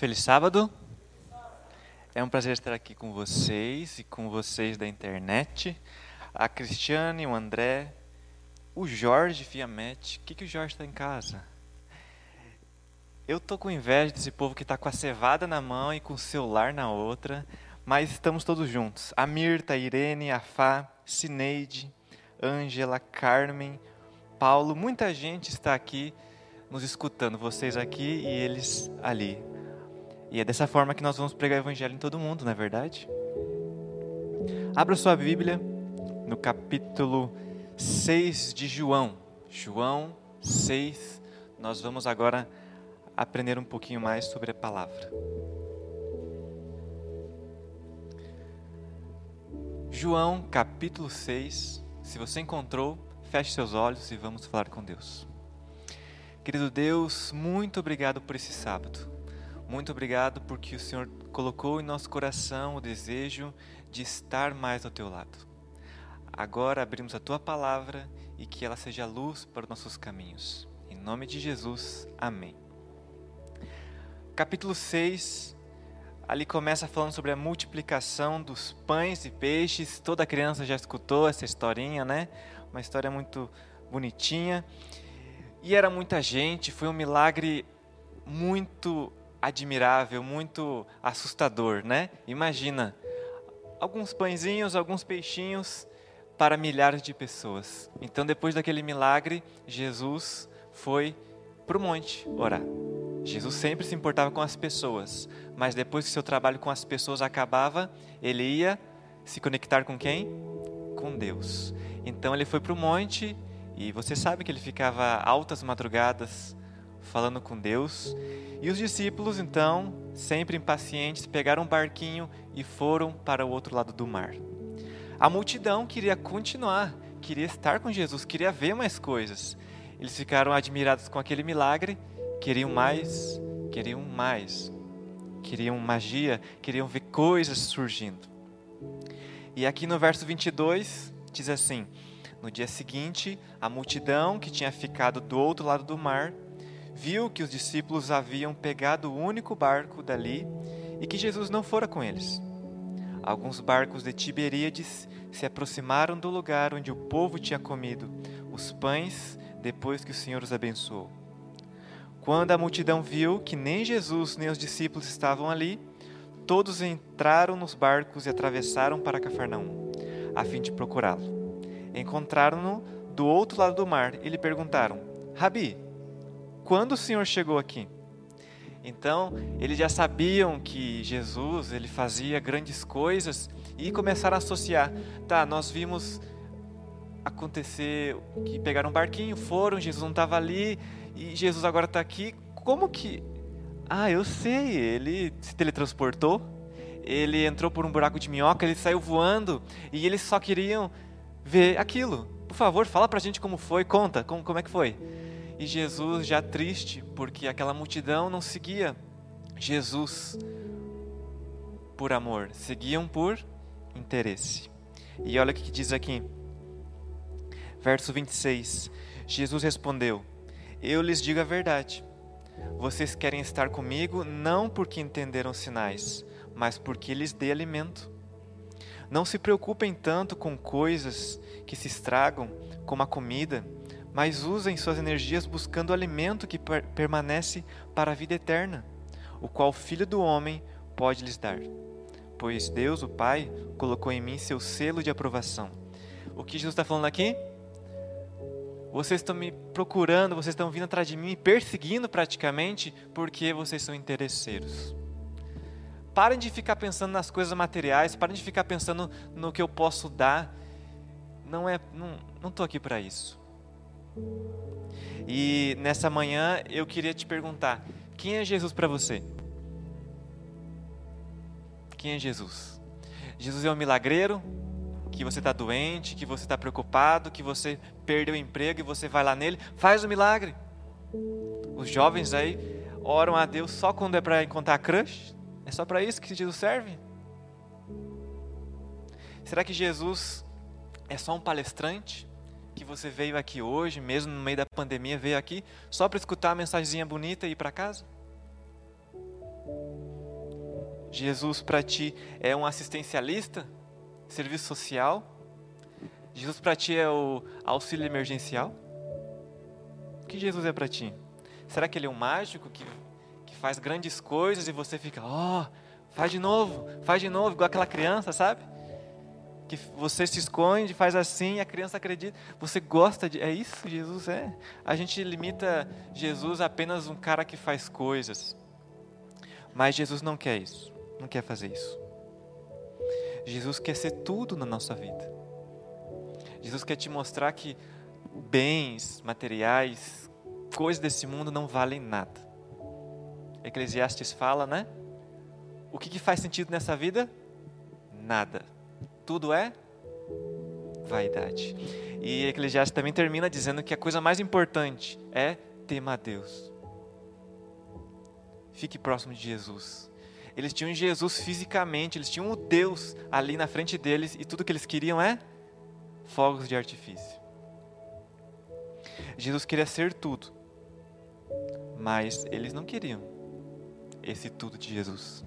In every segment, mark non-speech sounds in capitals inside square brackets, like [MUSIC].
Feliz sábado. É um prazer estar aqui com vocês e com vocês da internet. A Cristiane, o André, o Jorge Fiamete. O que, que o Jorge está em casa? Eu tô com inveja desse povo que está com a cevada na mão e com o celular na outra, mas estamos todos juntos. A Mirta, a Irene, a Fá, Cineide, Ângela, Carmen, Paulo, muita gente está aqui nos escutando, vocês aqui e eles ali. E é dessa forma que nós vamos pregar o evangelho em todo mundo, não é verdade? Abra sua Bíblia no capítulo 6 de João. João 6. Nós vamos agora aprender um pouquinho mais sobre a palavra. João capítulo 6. Se você encontrou, feche seus olhos e vamos falar com Deus. Querido Deus, muito obrigado por esse sábado. Muito obrigado porque o Senhor colocou em nosso coração o desejo de estar mais ao teu lado. Agora abrimos a tua palavra e que ela seja luz para os nossos caminhos. Em nome de Jesus, amém. Capítulo 6, ali começa falando sobre a multiplicação dos pães e peixes. Toda criança já escutou essa historinha, né? Uma história muito bonitinha. E era muita gente, foi um milagre muito admirável, muito assustador, né? Imagina, alguns pãezinhos, alguns peixinhos para milhares de pessoas. Então, depois daquele milagre, Jesus foi para o monte orar. Jesus sempre se importava com as pessoas, mas depois que seu trabalho com as pessoas acabava, ele ia se conectar com quem? Com Deus. Então ele foi para o monte e você sabe que ele ficava altas madrugadas falando com Deus. E os discípulos, então, sempre impacientes, pegaram um barquinho e foram para o outro lado do mar. A multidão queria continuar, queria estar com Jesus, queria ver mais coisas. Eles ficaram admirados com aquele milagre, queriam mais, queriam mais. Queriam magia, queriam ver coisas surgindo. E aqui no verso 22 diz assim: No dia seguinte, a multidão que tinha ficado do outro lado do mar viu que os discípulos haviam pegado o único barco dali e que Jesus não fora com eles. Alguns barcos de Tiberíades se aproximaram do lugar onde o povo tinha comido os pães depois que o Senhor os abençoou. Quando a multidão viu que nem Jesus nem os discípulos estavam ali, todos entraram nos barcos e atravessaram para Cafarnaum, a fim de procurá-lo. Encontraram-no do outro lado do mar e lhe perguntaram: Rabi, quando o Senhor chegou aqui. Então, eles já sabiam que Jesus, ele fazia grandes coisas e começaram a associar. Tá, nós vimos acontecer que pegaram um barquinho, foram, Jesus não estava ali e Jesus agora está aqui. Como que? Ah, eu sei, ele se teletransportou, ele entrou por um buraco de minhoca, ele saiu voando e eles só queriam ver aquilo. Por favor, fala pra gente como foi, conta, como, como é que foi. E Jesus, já triste, porque aquela multidão não seguia Jesus por amor, seguiam por interesse. E olha o que diz aqui, verso 26. Jesus respondeu: Eu lhes digo a verdade. Vocês querem estar comigo não porque entenderam sinais, mas porque lhes dei alimento. Não se preocupem tanto com coisas que se estragam, como a comida mas usem suas energias buscando o alimento que per permanece para a vida eterna, o qual o Filho do Homem pode lhes dar. Pois Deus, o Pai, colocou em mim seu selo de aprovação. O que Jesus está falando aqui? Vocês estão me procurando, vocês estão vindo atrás de mim, perseguindo praticamente, porque vocês são interesseiros. Parem de ficar pensando nas coisas materiais, parem de ficar pensando no que eu posso dar. Não é, não estou aqui para isso. E nessa manhã eu queria te perguntar: quem é Jesus para você? Quem é Jesus? Jesus é um milagreiro? Que você está doente, que você está preocupado, que você perdeu o emprego e você vai lá nele, faz o milagre. Os jovens aí oram a Deus só quando é para encontrar crush? É só para isso que Jesus serve? Será que Jesus é só um palestrante? Que você veio aqui hoje, mesmo no meio da pandemia, veio aqui só para escutar a mensagenzinha bonita e ir para casa? Jesus para ti é um assistencialista? Serviço social? Jesus para ti é o auxílio emergencial? O que Jesus é para ti? Será que ele é um mágico que, que faz grandes coisas e você fica, ó, oh, faz de novo, faz de novo, igual aquela criança, sabe? Que você se esconde, faz assim a criança acredita. Você gosta de. É isso que Jesus é. A gente limita Jesus a apenas um cara que faz coisas. Mas Jesus não quer isso. Não quer fazer isso. Jesus quer ser tudo na nossa vida. Jesus quer te mostrar que bens materiais, coisas desse mundo não valem nada. Eclesiastes fala, né? O que, que faz sentido nessa vida? Nada. Tudo é vaidade. E Eclesiastes também termina dizendo que a coisa mais importante é temer a Deus. Fique próximo de Jesus. Eles tinham Jesus fisicamente, eles tinham o Deus ali na frente deles e tudo que eles queriam é fogos de artifício. Jesus queria ser tudo, mas eles não queriam esse tudo de Jesus.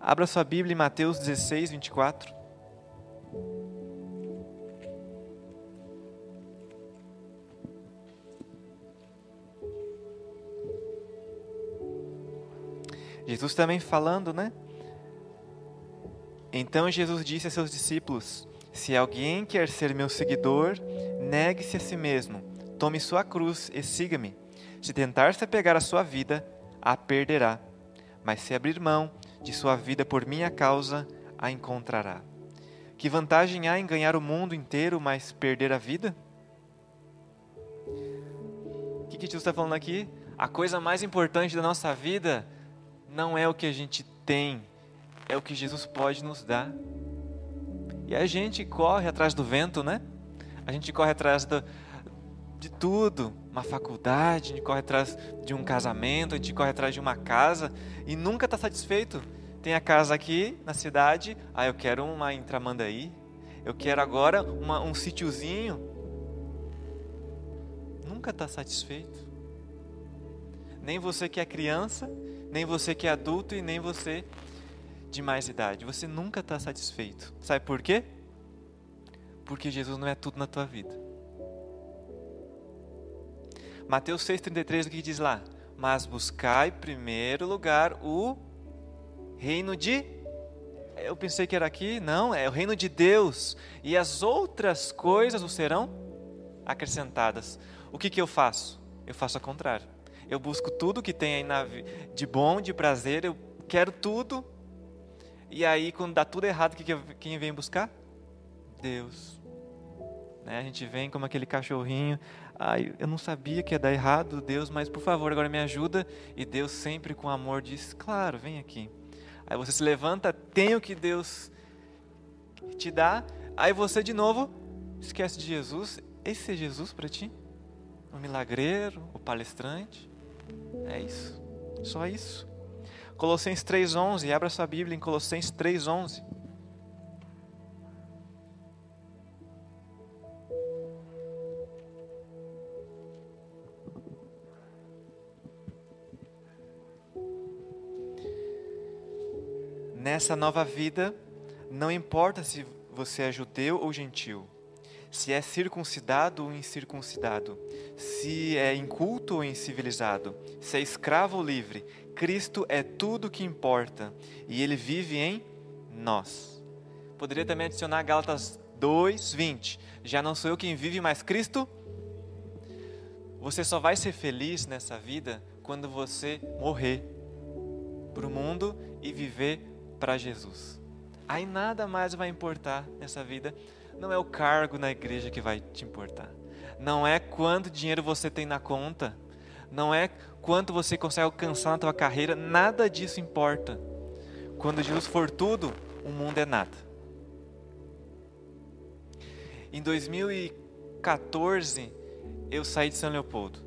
Abra sua Bíblia em Mateus 16, 24. Jesus também falando, né? Então Jesus disse a seus discípulos: Se alguém quer ser meu seguidor, negue-se a si mesmo, tome sua cruz e siga-me. Se tentar se apegar à sua vida, a perderá. Mas se abrir mão de sua vida por minha causa, a encontrará. Que vantagem há em ganhar o mundo inteiro, mas perder a vida? O que, que Jesus está falando aqui? A coisa mais importante da nossa vida não é o que a gente tem, é o que Jesus pode nos dar. E a gente corre atrás do vento, né? A gente corre atrás do, de tudo, uma faculdade, a gente corre atrás de um casamento, a gente corre atrás de uma casa e nunca está satisfeito. Tem a casa aqui na cidade, ah, eu quero uma em Tramandaí, eu quero agora uma, um sítiozinho. Nunca está satisfeito. Nem você que é criança, nem você que é adulto e nem você de mais idade. Você nunca está satisfeito. Sabe por quê? Porque Jesus não é tudo na tua vida. Mateus 6,33, o que diz lá? Mas buscai primeiro lugar o reino de. Eu pensei que era aqui, não, é o reino de Deus. E as outras coisas o serão acrescentadas. O que, que eu faço? Eu faço ao contrário eu busco tudo que tem aí na, de bom, de prazer, eu quero tudo. E aí, quando dá tudo errado, que, quem vem buscar? Deus. Né? A gente vem como aquele cachorrinho. Ai, eu não sabia que ia dar errado, Deus, mas por favor, agora me ajuda. E Deus sempre com amor diz: Claro, vem aqui. Aí você se levanta, tem o que Deus te dá. Aí você de novo esquece de Jesus. Esse é Jesus para ti? O milagreiro, o palestrante? É isso. Só isso. Colossenses 3:11, abra sua Bíblia em Colossenses 3:11. Nessa nova vida, não importa se você é judeu ou gentil, se é circuncidado ou incircuncidado, se é inculto ou incivilizado, se é escravo ou livre, Cristo é tudo que importa e Ele vive em nós. Poderia também adicionar Gálatas 2, 20. Já não sou eu quem vive, mas Cristo. Você só vai ser feliz nessa vida quando você morrer para o mundo e viver para Jesus. Aí nada mais vai importar nessa vida não é o cargo na igreja que vai te importar. Não é quanto dinheiro você tem na conta. Não é quanto você consegue alcançar na tua carreira. Nada disso importa. Quando Jesus for tudo, o mundo é nada. Em 2014, eu saí de São Leopoldo.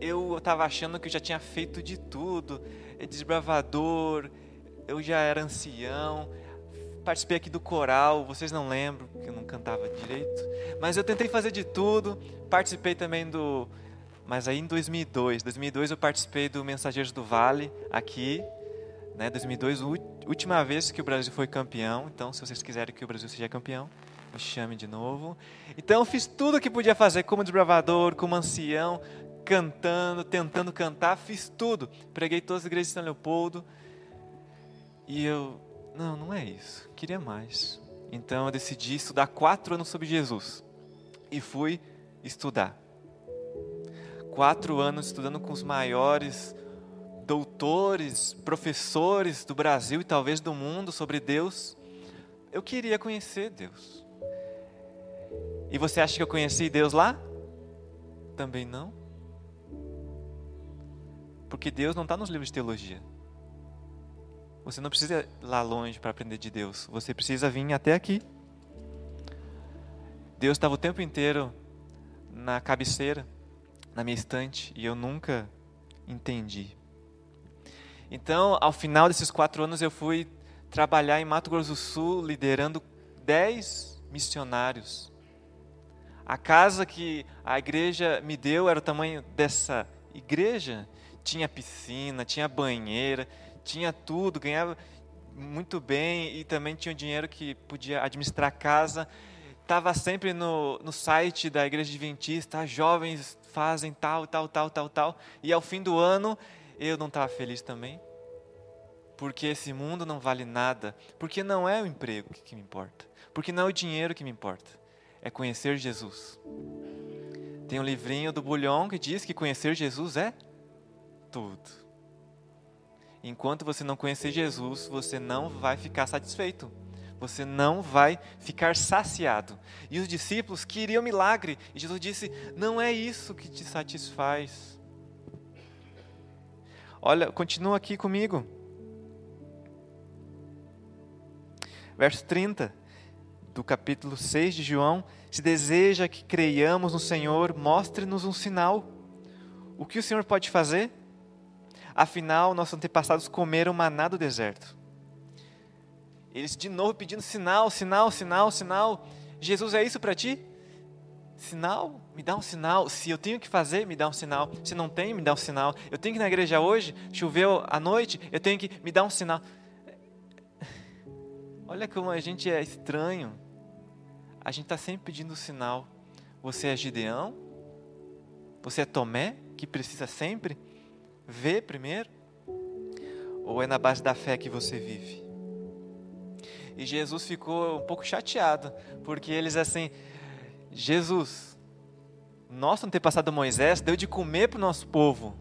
Eu estava achando que eu já tinha feito de tudo, é desbravador, eu já era ancião, participei aqui do coral, vocês não lembram, porque eu não cantava direito, mas eu tentei fazer de tudo, participei também do mas aí em 2002, 2002 eu participei do Mensageiros do Vale aqui, Né? 2002, última vez que o Brasil foi campeão. Então, se vocês quiserem que o Brasil seja campeão, me chame de novo. Então, eu fiz tudo o que podia fazer como desbravador, como ancião, cantando, tentando cantar, fiz tudo. Preguei todas as igrejas de São Leopoldo. E eu, não, não é isso. Queria mais. Então eu decidi estudar quatro anos sobre Jesus. E fui estudar. Quatro anos estudando com os maiores doutores, professores do Brasil e talvez do mundo sobre Deus. Eu queria conhecer Deus. E você acha que eu conheci Deus lá? Também não. Porque Deus não está nos livros de teologia. Você não precisa ir lá longe para aprender de Deus. Você precisa vir até aqui. Deus estava o tempo inteiro na cabeceira, na minha estante, e eu nunca entendi. Então, ao final desses quatro anos, eu fui trabalhar em Mato Grosso do Sul, liderando dez missionários. A casa que a igreja me deu era o tamanho dessa igreja. Tinha piscina, tinha banheira, tinha tudo, ganhava muito bem e também tinha dinheiro que podia administrar a casa. Estava sempre no, no site da igreja adventista, jovens fazem tal, tal, tal, tal, tal. E ao fim do ano eu não estava feliz também. Porque esse mundo não vale nada. Porque não é o emprego que, que me importa. Porque não é o dinheiro que me importa. É conhecer Jesus. Tem um livrinho do Bulhão que diz que conhecer Jesus é tudo. Enquanto você não conhecer Jesus, você não vai ficar satisfeito. Você não vai ficar saciado. E os discípulos queriam milagre. E Jesus disse: Não é isso que te satisfaz. Olha, continua aqui comigo. Verso 30 do capítulo 6 de João: Se deseja que creiamos no Senhor, mostre-nos um sinal. O que o Senhor pode fazer? Afinal, nossos antepassados comeram maná do deserto. Eles de novo pedindo sinal, sinal, sinal, sinal. Jesus é isso para ti? Sinal? Me dá um sinal. Se eu tenho que fazer, me dá um sinal. Se não tem, me dá um sinal. Eu tenho que ir na igreja hoje, choveu à noite, eu tenho que me dar um sinal. Olha como a gente é estranho. A gente está sempre pedindo sinal. Você é Gideão? Você é Tomé, que precisa sempre? Vê primeiro? Ou é na base da fé que você vive? E Jesus ficou um pouco chateado, porque eles assim, Jesus, nosso antepassado Moisés deu de comer para o nosso povo,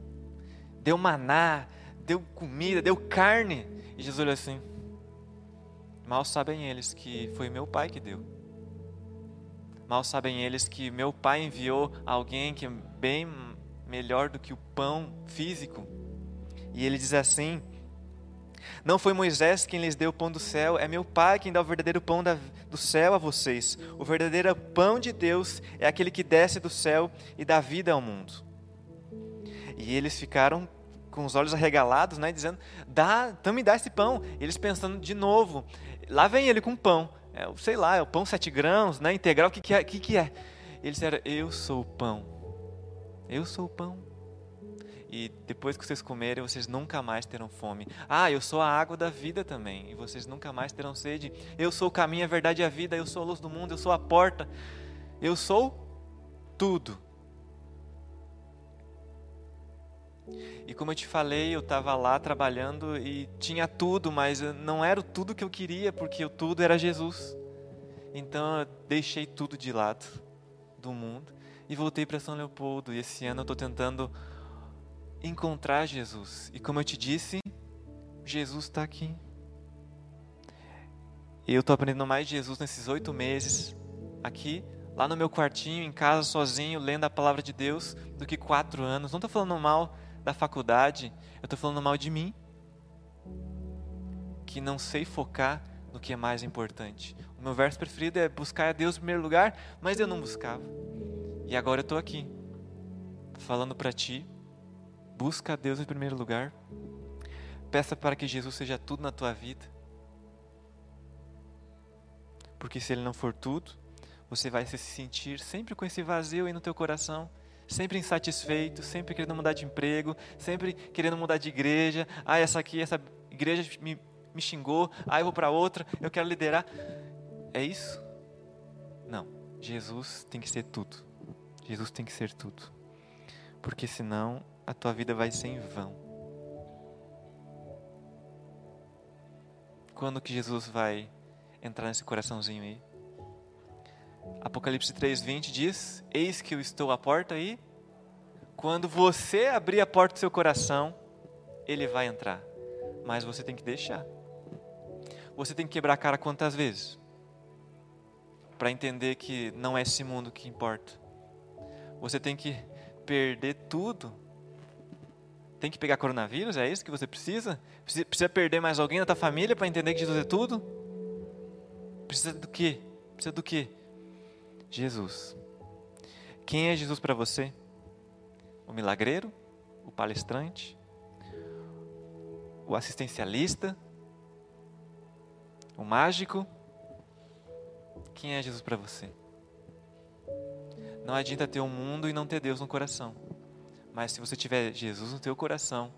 deu maná, deu comida, deu carne. E Jesus olhou assim: mal sabem eles que foi meu pai que deu. Mal sabem eles que meu pai enviou alguém que é bem melhor do que o pão físico. E ele diz assim: Não foi Moisés quem lhes deu o pão do céu, é meu Pai quem dá o verdadeiro pão da, do céu a vocês. O verdadeiro pão de Deus é aquele que desce do céu e dá vida ao mundo. E eles ficaram com os olhos arregalados, né, dizendo: "Dá, então me dá esse pão". E eles pensando de novo, lá vem ele com pão. É, sei lá, é o pão sete grãos, né, integral, o que que é? Que que é? Eles disseram: "Eu sou o pão eu sou o pão. E depois que vocês comerem, vocês nunca mais terão fome. Ah, eu sou a água da vida também. E vocês nunca mais terão sede. Eu sou o caminho, a verdade e a vida. Eu sou a luz do mundo. Eu sou a porta. Eu sou tudo. E como eu te falei, eu estava lá trabalhando e tinha tudo, mas não era o tudo que eu queria, porque o tudo era Jesus. Então eu deixei tudo de lado do mundo e voltei para São Leopoldo. E esse ano eu estou tentando encontrar Jesus. E como eu te disse, Jesus está aqui. E eu estou aprendendo mais de Jesus nesses oito meses aqui, lá no meu quartinho, em casa, sozinho, lendo a palavra de Deus, do que quatro anos. Não estou falando mal da faculdade, eu estou falando mal de mim, que não sei focar no que é mais importante. O meu verso preferido é buscar a Deus em primeiro lugar, mas eu não buscava. E agora eu estou aqui, falando para ti, busca a Deus em primeiro lugar, peça para que Jesus seja tudo na tua vida, porque se Ele não for tudo, você vai se sentir sempre com esse vazio aí no teu coração, sempre insatisfeito, sempre querendo mudar de emprego, sempre querendo mudar de igreja. Ah, essa aqui, essa igreja me, me xingou, ah, eu vou para outra, eu quero liderar. É isso? Não. Jesus tem que ser tudo. Jesus tem que ser tudo. Porque senão a tua vida vai ser em vão. Quando que Jesus vai entrar nesse coraçãozinho aí? Apocalipse 3:20 diz: Eis que eu estou à porta e quando você abrir a porta do seu coração, ele vai entrar. Mas você tem que deixar. Você tem que quebrar a cara quantas vezes? Para entender que não é esse mundo que importa. Você tem que perder tudo. Tem que pegar coronavírus? É isso que você precisa? Precisa perder mais alguém na tua família para entender que Jesus é tudo? Precisa do quê? Precisa do quê? Jesus. Quem é Jesus para você? O milagreiro? O palestrante? O assistencialista? O mágico? Quem é Jesus para você? Não adianta ter um mundo e não ter Deus no coração. Mas se você tiver Jesus no teu coração,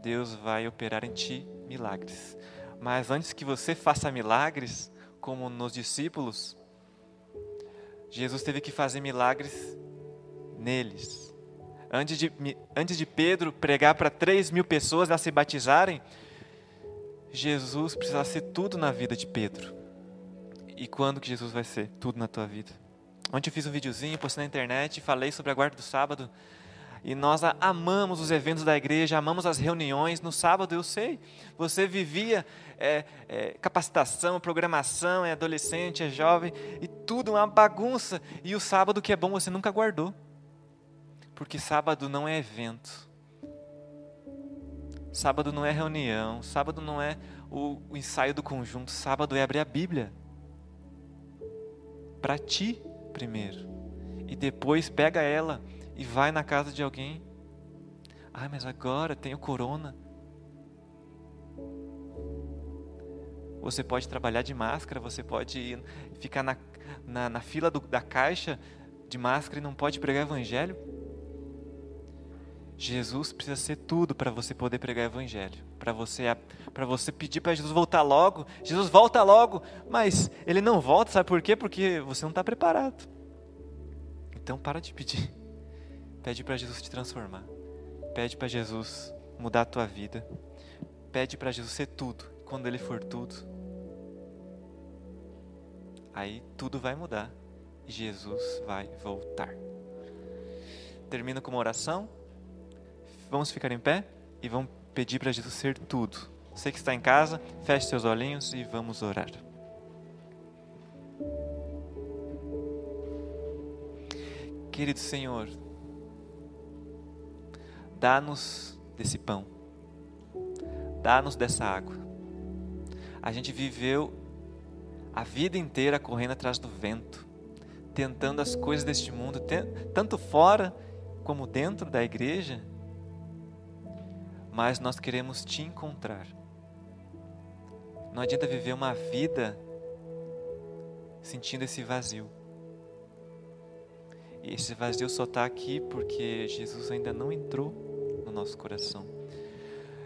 Deus vai operar em ti milagres. Mas antes que você faça milagres, como nos discípulos, Jesus teve que fazer milagres neles. Antes de, antes de Pedro pregar para 3 mil pessoas a se batizarem, Jesus precisava ser tudo na vida de Pedro. E quando que Jesus vai ser tudo na tua vida? Ontem eu fiz um videozinho, postei na internet, falei sobre a guarda do sábado. E nós amamos os eventos da igreja, amamos as reuniões. No sábado, eu sei, você vivia é, é, capacitação, programação, é adolescente, é jovem, e tudo uma bagunça. E o sábado que é bom, você nunca guardou. Porque sábado não é evento. Sábado não é reunião. Sábado não é o, o ensaio do conjunto. Sábado é abrir a Bíblia. Para ti primeiro. E depois pega ela e vai na casa de alguém. Ah, mas agora tem o corona. Você pode trabalhar de máscara, você pode ficar na, na, na fila do, da caixa de máscara e não pode pregar evangelho. Jesus precisa ser tudo para você poder pregar evangelho, para você para você pedir para Jesus voltar logo. Jesus volta logo, mas ele não volta, sabe por quê? Porque você não está preparado. Então para de pedir. [LAUGHS] Pede para Jesus te transformar. Pede para Jesus mudar a tua vida. Pede para Jesus ser tudo. Quando Ele for tudo, aí tudo vai mudar Jesus vai voltar. Termino com uma oração. Vamos ficar em pé e vamos pedir para Jesus ser tudo. Você que está em casa, feche seus olhinhos e vamos orar. Querido Senhor, dá-nos desse pão, dá-nos dessa água. A gente viveu a vida inteira correndo atrás do vento, tentando as coisas deste mundo, tanto fora como dentro da igreja, mas nós queremos te encontrar. Não adianta viver uma vida sentindo esse vazio. E esse vazio só está aqui porque Jesus ainda não entrou no nosso coração.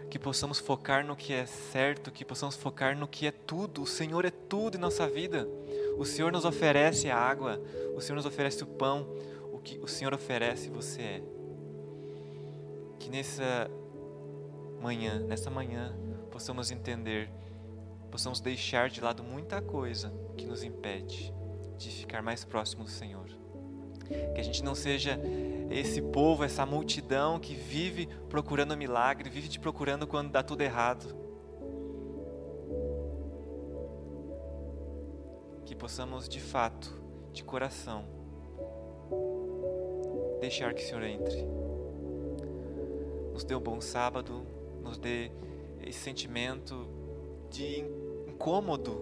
Que possamos focar no que é certo, que possamos focar no que é tudo. O Senhor é tudo em nossa vida. O Senhor nos oferece a água, o Senhor nos oferece o pão, o que o Senhor oferece você é. Que nessa manhã, nessa manhã, possamos entender, possamos deixar de lado muita coisa que nos impede de ficar mais próximo do Senhor. Que a gente não seja esse povo, essa multidão que vive procurando milagre, vive te procurando quando dá tudo errado. Que possamos de fato, de coração, deixar que o Senhor entre. Nos dê um bom sábado, nos dê esse sentimento de incômodo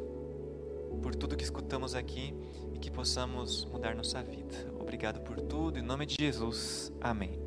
por tudo que escutamos aqui e que possamos mudar nossa vida. Obrigado por tudo, em nome de Jesus. Amém.